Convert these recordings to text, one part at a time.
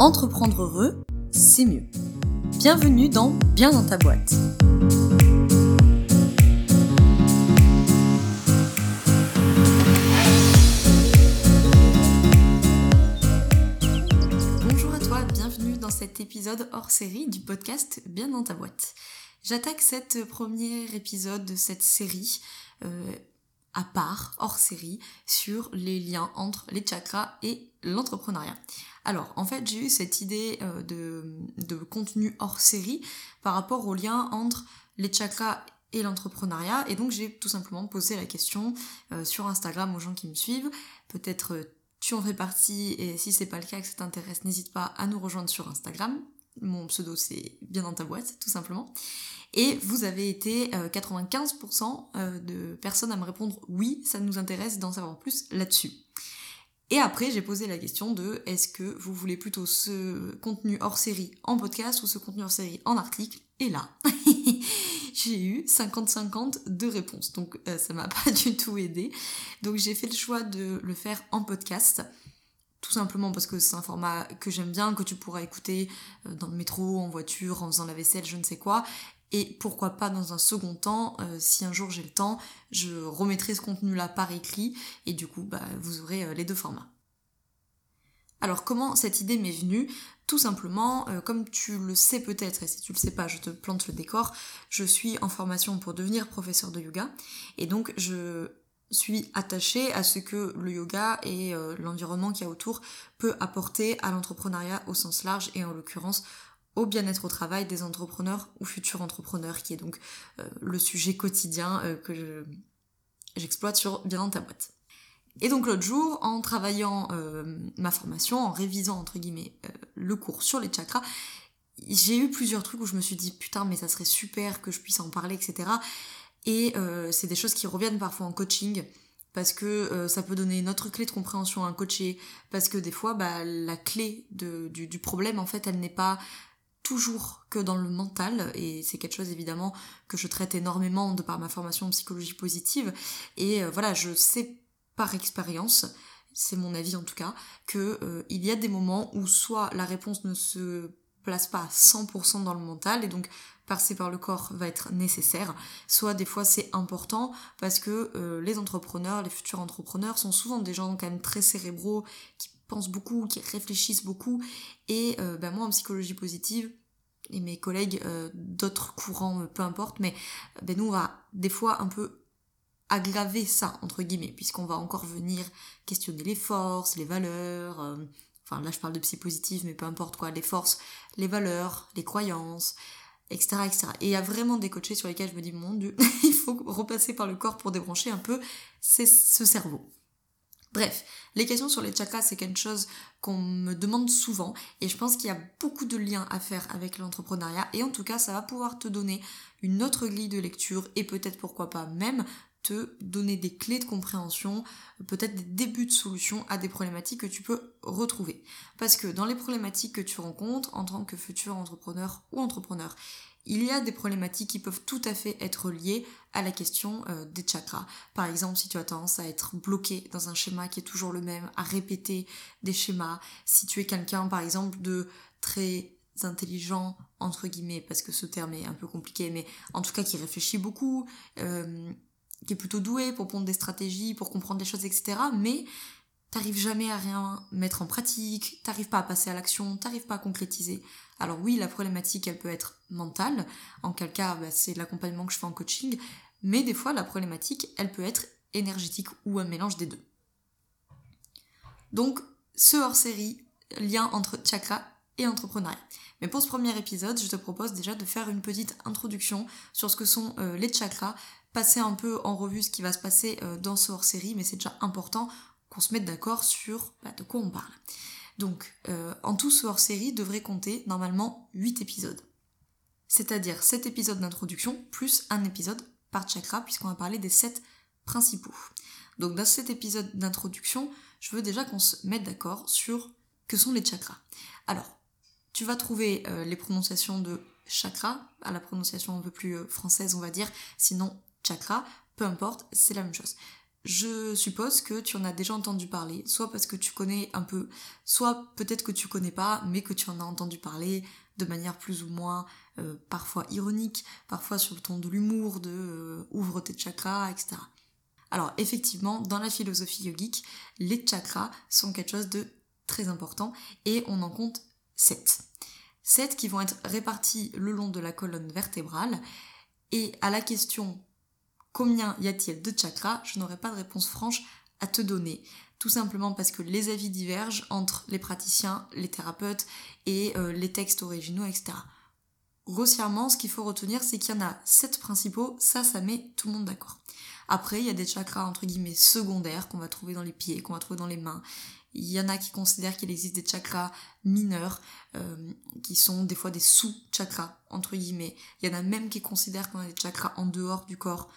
Entreprendre heureux, c'est mieux. Bienvenue dans Bien dans ta boîte. Bonjour à toi, bienvenue dans cet épisode hors série du podcast Bien dans ta boîte. J'attaque cet premier épisode de cette série euh, à part, hors série, sur les liens entre les chakras et l'entrepreneuriat. Alors, en fait, j'ai eu cette idée euh, de, contenu hors série par rapport au lien entre les chakras et l'entrepreneuriat, et donc j'ai tout simplement posé la question euh, sur Instagram aux gens qui me suivent. Peut-être euh, tu en fais partie, et si c'est pas le cas que ça t'intéresse, n'hésite pas à nous rejoindre sur Instagram. Mon pseudo c'est bien dans ta boîte, tout simplement. Et vous avez été 95% de personnes à me répondre oui, ça nous intéresse d'en savoir plus là-dessus. Et après, j'ai posé la question de est-ce que vous voulez plutôt ce contenu hors série en podcast ou ce contenu hors série en article? Et là, j'ai eu 50-50 de réponses. Donc euh, ça m'a pas du tout aidé. Donc j'ai fait le choix de le faire en podcast. Tout simplement parce que c'est un format que j'aime bien, que tu pourras écouter euh, dans le métro, en voiture, en faisant la vaisselle, je ne sais quoi. Et pourquoi pas dans un second temps, euh, si un jour j'ai le temps, je remettrai ce contenu-là par écrit et du coup, bah, vous aurez euh, les deux formats. Alors comment cette idée m'est venue? Tout simplement, comme tu le sais peut-être, et si tu le sais pas, je te plante le décor, je suis en formation pour devenir professeur de yoga, et donc je suis attachée à ce que le yoga et l'environnement qu'il y a autour peut apporter à l'entrepreneuriat au sens large, et en l'occurrence au bien-être au travail des entrepreneurs ou futurs entrepreneurs, qui est donc euh, le sujet quotidien euh, que j'exploite sur Bien dans ta boîte. Et donc l'autre jour, en travaillant euh, ma formation, en révisant entre guillemets le cours sur les chakras, j'ai eu plusieurs trucs où je me suis dit putain mais ça serait super que je puisse en parler, etc. Et c'est des choses qui reviennent parfois en coaching parce que ça peut donner une autre clé de compréhension à un coaché, parce que des fois bah, la clé du, problème en fait elle n'est pas toujours que dans le mental, et c'est quelque chose évidemment que je traite énormément de par ma formation en psychologie positive, et euh, voilà, je sais par expérience, c'est mon avis en tout cas, que euh, il y a des moments où soit la réponse ne se place pas à 100% dans le mental, et donc passer par le corps va être nécessaire, soit des fois c'est important parce que euh, les entrepreneurs, les futurs entrepreneurs sont souvent des gens quand même très cérébraux qui pensent beaucoup, qui réfléchissent beaucoup. Et euh, bah, moi en psychologie positive, et mes collègues euh, d'autres courants, peu importe, mais ben nous on va des fois un peu aggraver ça, entre guillemets, puisqu'on va encore venir questionner les forces, les valeurs, enfin là je parle de psy positive, mais peu importe quoi, les forces, les valeurs, les croyances, etc. etc. Et il y a vraiment des coachés sur lesquels je me dis, mon dieu, il faut repasser par le corps pour débrancher un peu ce cerveau. Bref, les questions sur les chakras, c'est quelque chose qu'on me demande souvent et je pense qu'il y a beaucoup de liens à faire avec l'entrepreneuriat et en tout cas, ça va pouvoir te donner une autre grille de lecture et peut-être pourquoi pas même te donner des clés de compréhension, peut-être des débuts de solutions à des problématiques que tu peux retrouver. Parce que dans les problématiques que tu rencontres en tant que futur entrepreneur ou entrepreneur, il y a des problématiques qui peuvent tout à fait être liées à la question euh, des chakras. Par exemple, si tu as tendance à être bloqué dans un schéma qui est toujours le même, à répéter des schémas, si tu es quelqu'un par exemple de très intelligent entre guillemets parce que ce terme est un peu compliqué mais en tout cas qui réfléchit beaucoup euh, qui est plutôt doué pour prendre des stratégies pour comprendre des choses etc mais t'arrives jamais à rien mettre en pratique, t'arrives pas à passer à l'action, t'arrives pas à concrétiser. Alors oui, la problématique, elle peut être mentale, en quel cas bah, c'est l'accompagnement que je fais en coaching, mais des fois la problématique, elle peut être énergétique ou un mélange des deux. Donc, ce hors-série, lien entre chakra et entrepreneuriat. Mais pour ce premier épisode, je te propose déjà de faire une petite introduction sur ce que sont euh, les chakras, passer un peu en revue ce qui va se passer euh, dans ce hors-série, mais c'est déjà important qu'on se mette d'accord sur bah, de quoi on parle. Donc, euh, en tout, ce hors-série devrait compter normalement 8 épisodes. C'est-à-dire 7 épisodes d'introduction plus un épisode par chakra, puisqu'on va parler des 7 principaux. Donc, dans cet épisode d'introduction, je veux déjà qu'on se mette d'accord sur que sont les chakras. Alors, tu vas trouver euh, les prononciations de chakra, à la prononciation un peu plus française, on va dire, sinon chakra, peu importe, c'est la même chose. je suppose que tu en as déjà entendu parler, soit parce que tu connais un peu, soit peut-être que tu connais pas, mais que tu en as entendu parler de manière plus ou moins euh, parfois ironique, parfois sur le ton de l'humour, de euh, ouvre tes chakras, etc. Alors effectivement, dans la philosophie yogique, les chakras sont quelque chose de très important et on en compte 7. 7 qui vont être répartis le long de la colonne vertébrale et à la question combien y a-t-il de chakras, je n'aurai pas de réponse franche à te donner. Tout simplement parce que les avis divergent entre les praticiens, les thérapeutes et euh, les textes originaux, etc. Grossièrement, ce qu'il faut retenir, c'est qu'il y en a sept principaux, ça, ça met tout le monde d'accord. Après, il y a des chakras entre guillemets secondaires qu'on va trouver dans les pieds, qu'on va trouver dans les mains. Il y en a qui considèrent qu'il existe des chakras mineurs, euh, qui sont des fois des sous-chakras, entre guillemets. Il y en a même qui considèrent qu'on a des chakras en dehors du corps.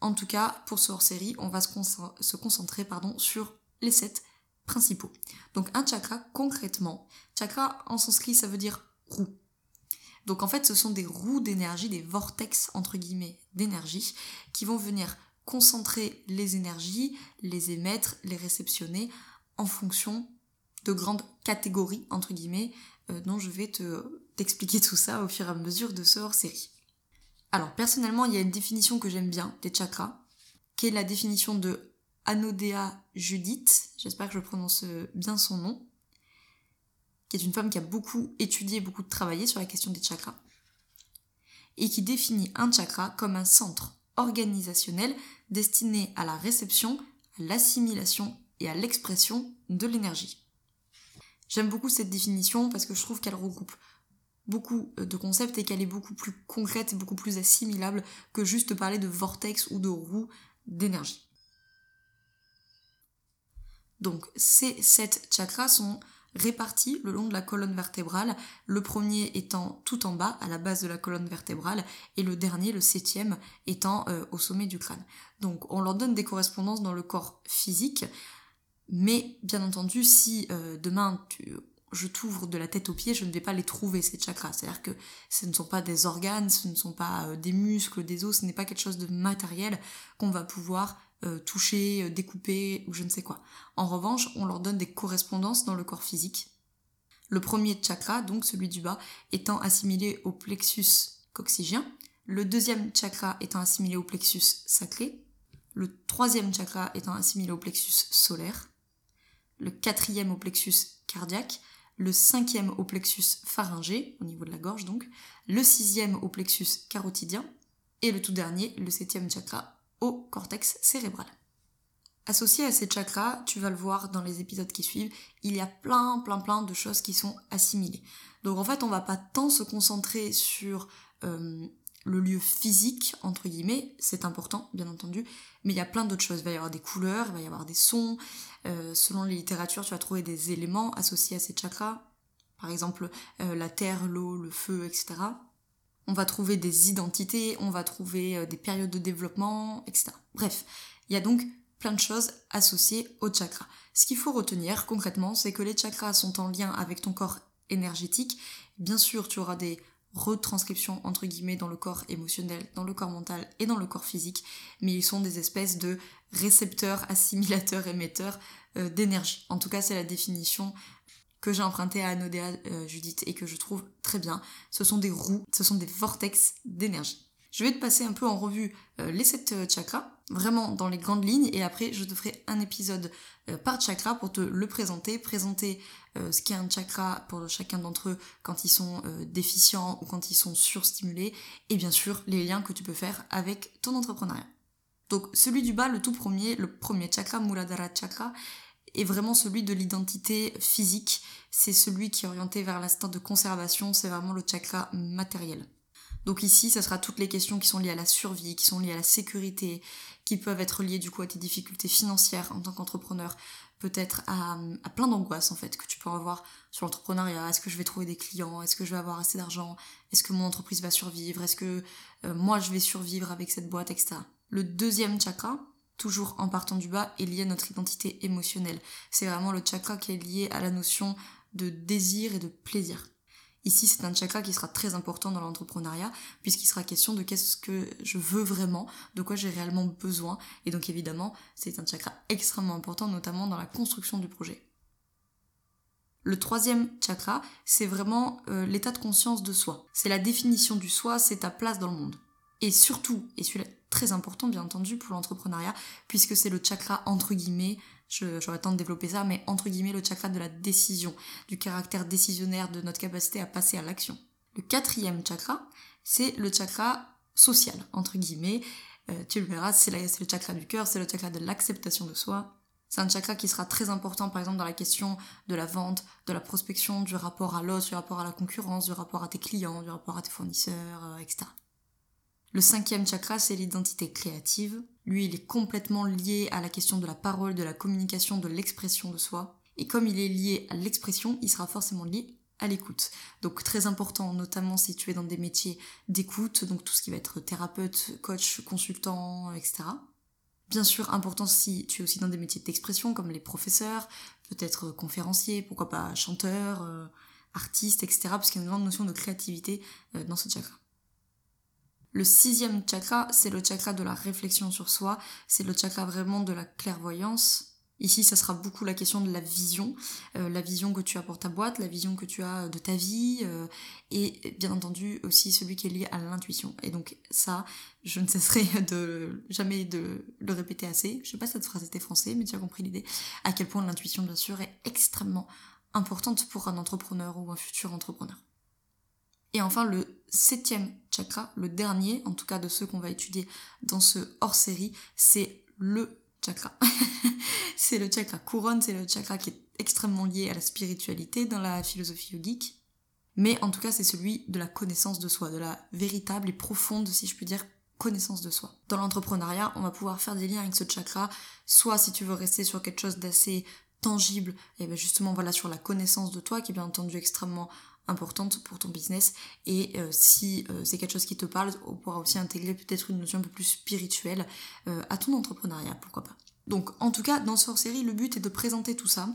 En tout cas, pour ce hors-série, on va se concentrer sur les sept principaux. Donc un chakra, concrètement, chakra en sanskrit, ça veut dire roue. Donc en fait, ce sont des roues d'énergie, des vortex d'énergie, qui vont venir concentrer les énergies, les émettre, les réceptionner en fonction de grandes catégories entre guillemets, euh, dont je vais te t'expliquer tout ça au fur et à mesure de ce hors-série. Alors personnellement, il y a une définition que j'aime bien des chakras, qui est la définition de Anodea Judith, j'espère que je prononce bien son nom, qui est une femme qui a beaucoup étudié, beaucoup travaillé sur la question des chakras, et qui définit un chakra comme un centre organisationnel destiné à la réception, à l'assimilation et à l'expression de l'énergie. J'aime beaucoup cette définition parce que je trouve qu'elle regroupe beaucoup euh, de concepts et qu'elle est beaucoup plus concrète beaucoup plus assimilable que juste parler de vortex ou de roue d'énergie. Donc ces sept chakras sont répartis le long de la colonne vertébrale, le premier étant tout en bas, à la base de la colonne vertébrale, et le dernier, le septième, étant euh, au sommet du crâne. Donc on leur donne des correspondances dans le corps physique, mais bien entendu, si euh, demain tu, je t'ouvre de la tête aux pieds, je ne vais pas les trouver, ces chakras. C'est-à-dire que ce ne sont pas des organes, ce ne sont pas euh, des muscles, des os, ce n'est pas quelque chose de matériel qu'on va pouvoir euh, toucher, euh, découper ou je ne sais quoi. En revanche, on leur donne des correspondances dans le corps physique. Le premier chakra, donc celui du bas, étant assimilé au plexus coccygien, le deuxième chakra étant assimilé au plexus sacré, le troisième chakra étant assimilé au plexus solaire, le quatrième au plexus cardiaque, le cinquième au plexus pharyngé, au niveau de la gorge donc, le sixième au plexus carotidien, et le tout dernier, le septième chakra, au cortex cérébral. Associé à ces chakras, tu vas le voir dans les épisodes qui suivent, il y a plein plein plein de choses qui sont assimilées. Donc en fait, on va pas tant se concentrer sur euh, le lieu physique, entre guillemets, c'est important, bien entendu, mais il y a plein d'autres choses. Il va y avoir des couleurs, il va y avoir des sons. Euh, selon les littératures, tu vas trouver des éléments associés à ces chakras. Par exemple, euh, la terre, l'eau, le feu, etc on va trouver des identités, on va trouver euh, des périodes de développement, etc. Bref, il y a donc plein de choses associées aux chakras. Ce qu'il faut retenir concrètement, c'est que les chakras sont en lien avec ton corps énergétique. Bien sûr, tu auras des retranscriptions entre guillemets dans le corps émotionnel, dans le corps mental et dans le corps physique, mais ils sont des espèces de récepteurs, assimilateurs, émetteurs euh, d'énergie. En tout cas, c'est la définition que j'ai emprunté à Anodea euh, Judith et que je trouve très bien. Ce sont des roues, ce sont des vortex d'énergie. Je vais te passer un peu en revue euh, les sept euh, chakras, vraiment dans les grandes lignes, et après je te ferai un épisode par chakra pour te le présenter, présenter ce qu'est un chakra pour chacun d'entre eux quand ils sont déficients ou quand ils sont surstimulés, et bien sûr les liens que tu peux faire avec ton entrepreneuriat. Donc celui du bas, le tout premier, le premier chakra, Muladhara Chakra, est vraiment celui de l'identité physique. C'est celui qui est orienté vers l'instinct de conservation, c'est vraiment le chakra matériel. Donc ici, ça sera toutes les questions qui sont liées à la survie, qui sont liées à la sécurité, qui peuvent être liées du coup à tes difficultés financières en tant qu'entrepreneur, peut-être à, plein d'angoisses en fait que tu peux avoir sur l'entrepreneuriat. Est-ce que je vais trouver des clients? Est-ce que je vais avoir assez d'argent? Est-ce que mon entreprise va survivre? Est-ce que euh, moi je vais survivre avec cette boîte, etc. Le deuxième chakra, toujours en partant du bas, est lié à notre identité émotionnelle. C'est vraiment le chakra qui est lié à la notion de désir et de plaisir. Ici, c'est un chakra qui sera très important dans l'entrepreneuriat, puisqu'il sera question de qu'est-ce que je veux vraiment, de quoi j'ai réellement besoin. Et donc évidemment, c'est un chakra extrêmement important, notamment dans la construction du projet. Le troisième chakra, c'est vraiment euh, l'état de conscience de soi. C'est la définition du soi, c'est ta place dans le monde. Et surtout, et celui-là très important bien entendu pour l'entrepreneuriat, puisque c'est le chakra entre guillemets, j'aurais temps de développer ça, mais entre guillemets le chakra de la décision, du caractère décisionnaire de notre capacité à passer à l'action. Le quatrième chakra, c'est le chakra social, entre guillemets. Euh, tu le verras, c'est le chakra du cœur, c'est le chakra de l'acceptation de soi, c'est un chakra qui sera très important, par exemple, dans la question de la vente, de la prospection, du rapport à l'autre, du rapport à la concurrence, du rapport à tes clients, du rapport à tes fournisseurs, euh, etc. Le cinquième chakra, c'est l'identité créative. Lui, il est complètement lié à la question de la parole, de la communication, de l'expression de soi. Et comme il est lié à l'expression, il sera forcément lié à l'écoute. Donc très important, notamment si tu es dans des métiers d'écoute, donc tout ce qui va être thérapeute, coach, consultant, etc. Bien sûr, important si tu es aussi dans des métiers d'expression comme les professeurs, peut-être conférenciers, pourquoi pas chanteurs, euh, artistes, etc. Parce qu'il y a une grande notion de créativité euh, dans ce chakra. Le sixième chakra, c'est le chakra de la réflexion sur soi, c'est le chakra vraiment de la clairvoyance, Ici, ça sera beaucoup la question de la vision, euh, la vision que tu as pour ta boîte, la vision que tu as de ta vie, euh, et bien entendu aussi celui qui est lié à l'intuition. Et donc ça, je ne cesserai de jamais de le répéter assez. Je sais pas si cette phrase était français, mais tu as compris l'idée. À quel point l'intuition, bien sûr, est extrêmement importante pour un entrepreneur ou un futur entrepreneur. Et enfin, le septième chakra, le dernier, en tout cas de ceux qu'on va étudier dans ce hors-série, c'est le chakra. c'est le chakra couronne, c'est le chakra qui est extrêmement lié à la spiritualité dans la philosophie yogique. Mais en tout cas, c'est celui de la connaissance de soi, de la véritable et profonde, si je puis dire, connaissance de soi. Dans l'entrepreneuriat, on va pouvoir faire des liens avec ce chakra, soit si tu veux rester sur quelque chose d'assez tangible, et bien justement voilà sur la connaissance de toi qui est bien entendu extrêmement importante pour ton business et euh, si euh, c'est quelque chose qui te parle, on pourra aussi intégrer peut-être une notion un peu plus spirituelle euh, à ton entrepreneuriat, pourquoi pas. Donc en tout cas, dans ce série le but est de présenter tout ça.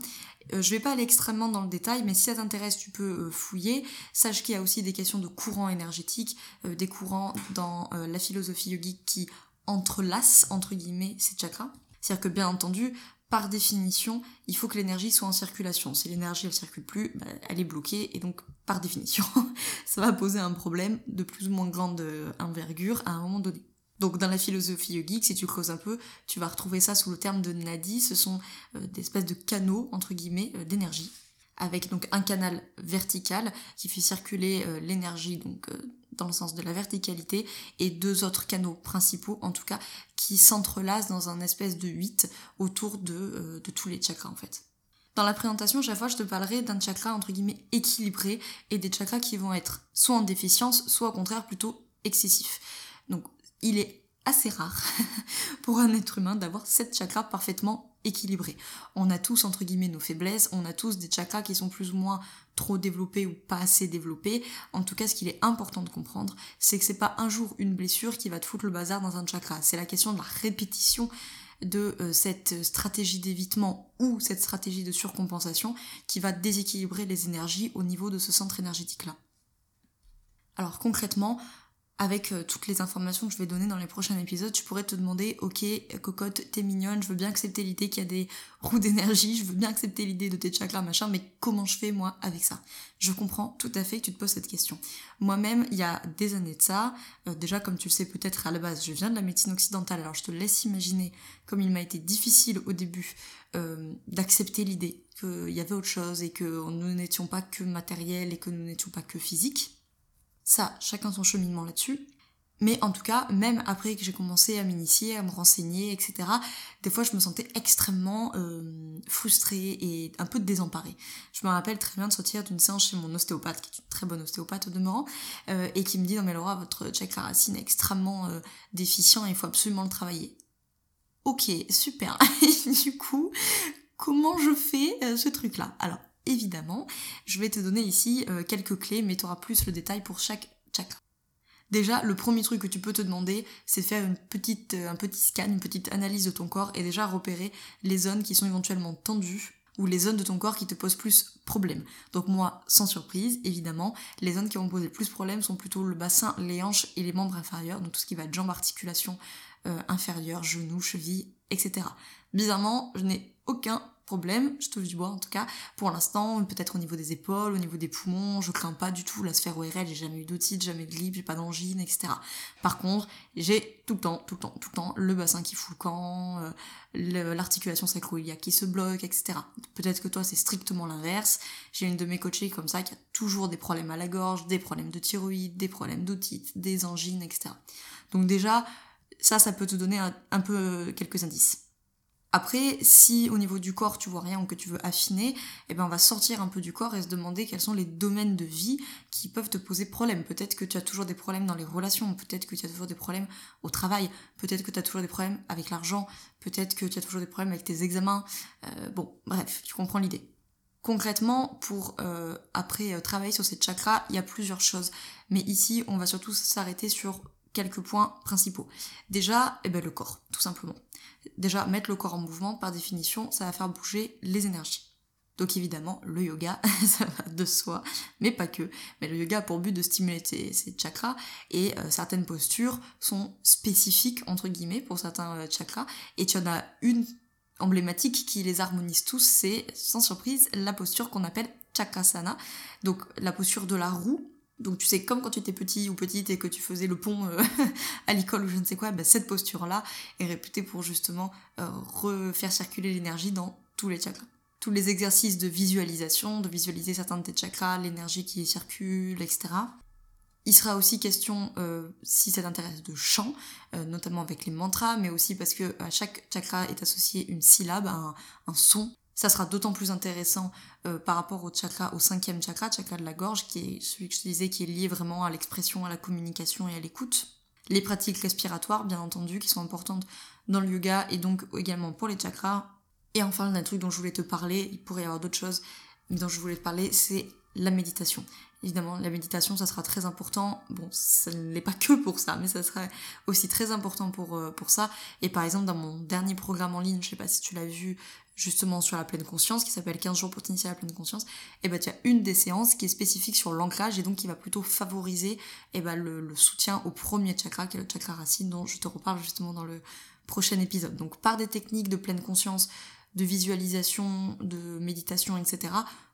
je vais pas aller extrêmement dans le détail, mais si ça t'intéresse, tu peux fouiller. Sache qu'il y a aussi des questions de courants énergétiques, des courants dans la philosophie yogique qui entrelacent, entre guillemets, ces chakras. C'est-à-dire que bien entendu, par définition, il faut que l'énergie soit en circulation. Si l'énergie elle circule plus, bah, elle est bloquée et donc par définition, ça va poser un problème de plus ou moins grande envergure à un moment donné. Donc dans la philosophie yogique, si tu creuses un peu, tu vas retrouver ça sous le terme de nadi, ce sont euh, des espèces de canaux entre guillemets euh, d'énergie avec donc un canal vertical qui fait circuler euh, l'énergie donc dans le sens de la verticalité, et deux autres canaux principaux, en tout cas, qui s'entrelacent dans un espèce de 8 autour de, euh, de tous les chakras, en fait. Dans la présentation, chaque fois, je te parlerai d'un chakra, entre guillemets, équilibré, et des chakras qui vont être soit en déficience, soit au contraire plutôt excessifs. Donc, il est assez rare pour un être humain d'avoir sept chakras parfaitement équilibrés. On a tous entre guillemets nos faiblesses, on a tous des chakras qui sont plus ou moins trop développés ou pas assez développés. En tout cas, ce qu'il est important de comprendre, c'est que c'est pas un jour une blessure qui va te foutre le bazar dans un chakra. C'est la question de la répétition de euh, cette stratégie d'évitement ou cette stratégie de surcompensation qui va déséquilibrer les énergies au niveau de ce centre énergétique là. Alors concrètement, avec euh, toutes les informations que je vais donner dans les prochains épisodes, tu pourrais te demander, ok, cocotte, t'es mignonne, je veux bien accepter l'idée qu'il y a des roues d'énergie, je veux bien accepter l'idée de tes chakras, machin, mais comment je fais moi avec ça? Je comprends tout à fait que tu te poses cette question. Moi-même, il y a des années de ça, euh, déjà comme tu le sais peut-être à la base, je viens de la médecine occidentale, alors je te laisse imaginer comme il m'a été difficile au début euh, d'accepter l'idée qu'il y avait autre chose et que nous n'étions pas que matériel et que nous n'étions pas que physique. Ça, chacun son cheminement là-dessus. Mais en tout cas, même après que j'ai commencé à m'initier, à me renseigner, etc., des fois je me sentais extrêmement euh, frustrée et un peu désemparée. Je me rappelle très bien de sortir d'une séance chez mon ostéopathe, qui est une très bonne ostéopathe au demeurant, euh, et qui me dit, non mais Laura, votre chakra racine est extrêmement euh, déficient et il faut absolument le travailler. Ok, super. du coup, comment je fais ce truc-là? Alors, évidemment. Je vais te donner ici euh, quelques clés, mais tu auras plus le détail pour chaque chakra. Déjà, le premier truc que tu peux te demander, c'est de faire euh, un petit scan, une petite analyse de ton corps et déjà repérer les zones qui sont éventuellement tendues ou les zones de ton corps qui te posent plus problème. Donc moi, sans surprise, évidemment, les zones qui vont me poser plus problème sont plutôt le bassin, les hanches et les membres inférieurs, donc tout ce qui va être jambes, articulations euh, inférieures, genoux, chevilles, etc. Bizarrement, je n'ai aucun problème, je touche du bois en tout cas, pour l'instant, peut-être au niveau des épaules, au niveau des poumons, je crains pas du tout la sphère ORL, j'ai jamais eu d'otite, jamais de grippe, j'ai pas d'angine, etc. Par contre, j'ai tout le temps, tout le temps, tout le temps le bassin qui fout le camp, euh, l'articulation sacro-iliaque qui se bloque, etc. Peut-être que toi c'est strictement l'inverse. J'ai une de mes coachées comme ça qui a toujours des problèmes à la gorge, des problèmes de thyroïde, des problèmes d'otite, des angines, etc. Donc déjà, ça, ça peut te donner un peu quelques indices. Après, si au niveau du corps tu vois rien ou que tu veux affiner, eh ben on va sortir un peu du corps et se demander quels sont les domaines de vie qui peuvent te poser problème. Peut-être que tu as toujours des problèmes dans les relations, peut-être que tu as toujours des problèmes au travail, peut-être que tu as toujours des problèmes avec l'argent, peut-être que tu as toujours des problèmes avec tes examens. Euh, bon, bref, tu comprends l'idée. Concrètement, pour euh, après euh, travailler sur ces chakras, il y a plusieurs choses. Mais ici, on va surtout s'arrêter sur quelques points principaux. Déjà, eh ben, le corps, tout simplement. Déjà, mettre le corps en mouvement, par définition, ça va faire bouger les énergies. Donc évidemment, le yoga, ça va de soi, mais pas que. Mais le yoga a pour but de stimuler ces, chakras et euh, certaines postures sont spécifiques entre guillemets pour certains euh, chakras. Et tu en as une emblématique qui les harmonise tous, c'est sans surprise la posture qu'on appelle chakrasana. Donc la posture de la roue donc tu sais, comme quand tu étais petit ou petite et que tu faisais le pont euh, à l'école ou je ne sais quoi, bah, cette posture-là est réputée pour justement euh, refaire circuler l'énergie dans tous les chakras. Tous les exercices de visualisation, de visualiser certains de tes chakras, l'énergie qui circule, etc. Il sera aussi question, euh, si ça t'intéresse, de chant, notamment avec les mantras, mais aussi parce que à chaque chakra est associé une syllabe, un son ça sera d'autant plus intéressant euh, par rapport au chakra, au cinquième chakra, chakra de la gorge, qui est celui que je te disais, qui est lié vraiment à l'expression, à la communication et à l'écoute. Les pratiques respiratoires, bien entendu, qui sont importantes dans le yoga et donc également pour les chakras. Et enfin, un truc dont je voulais te parler, il pourrait y avoir d'autres choses, mais dont je voulais te parler, c'est la méditation. Évidemment, la méditation, ça sera très important. Bon, ça ne pas que pour ça, mais ça sera aussi très important pour, euh, pour ça. Et par exemple, dans mon dernier programme en ligne, je sais pas si tu l'as vu, justement sur la pleine conscience, qui s'appelle 15 jours pour t'initier à la pleine conscience, et eh ben tu as une des séances qui est spécifique sur l'ancrage et donc qui va plutôt favoriser eh ben, le, soutien au premier chakra, qui est le chakra racine, dont je te reparle justement dans le prochain épisode. Donc par des techniques de pleine conscience, de visualisation, de méditation, etc.,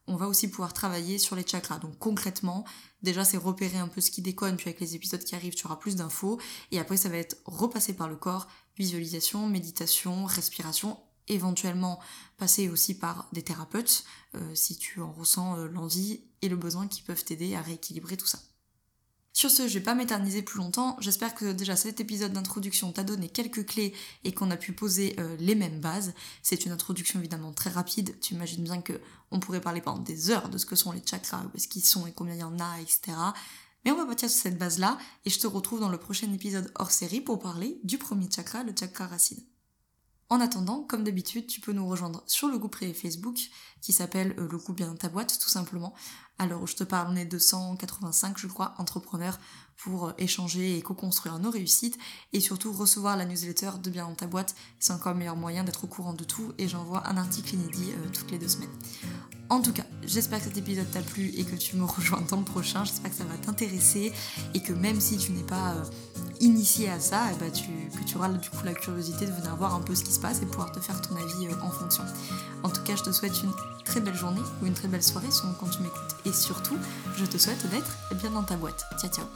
on va aussi pouvoir travailler sur les chakras. Donc concrètement, déjà c'est repérer un peu ce qui déconne, puis avec les épisodes qui arrivent, tu auras plus d'infos, et après ça va être repassé par le corps, visualisation, méditation, respiration, éventuellement passer aussi par des thérapeutes, euh, si tu en ressens euh, l'envie et le besoin qui peuvent t'aider à rééquilibrer tout ça. Sur ce, je vais pas m'éterniser plus longtemps. J'espère que déjà cet épisode d'introduction t'a donné quelques clés et qu'on a pu poser euh, les mêmes bases. C'est une introduction évidemment très rapide. Tu imagines bien que on pourrait parler pendant des heures de ce que sont les chakras, où est-ce qu'ils sont et combien il y en a, etc. Mais on va partir sur cette base-là et je te retrouve dans le prochain épisode hors série pour parler du premier chakra, le chakra racine. En attendant, comme d'habitude, tu peux nous rejoindre sur le groupe Facebook qui s'appelle euh, le groupe bien ta boîte tout simplement. Alors je te parle, on est 285 je crois entrepreneurs pour euh, échanger et co-construire nos réussites et surtout recevoir la newsletter de bien dans ta boîte. C'est encore le meilleur moyen d'être au courant de tout et j'envoie un article inédit euh, toutes les deux semaines. En tout cas, j'espère que cet épisode t'a plu et que tu me rejoins dans le prochain. J'espère que ça va t'intéresser et que même si tu n'es pas euh, initié à ça, eh ben, tu, que tu auras du coup la curiosité de venir voir un peu ce qui se passe et pouvoir te faire ton avis en fonction. En tout cas, je te souhaite une très belle journée ou une très belle soirée selon quand tu m'écoutes. Et surtout, je te souhaite d'être bien dans ta boîte. Ciao ciao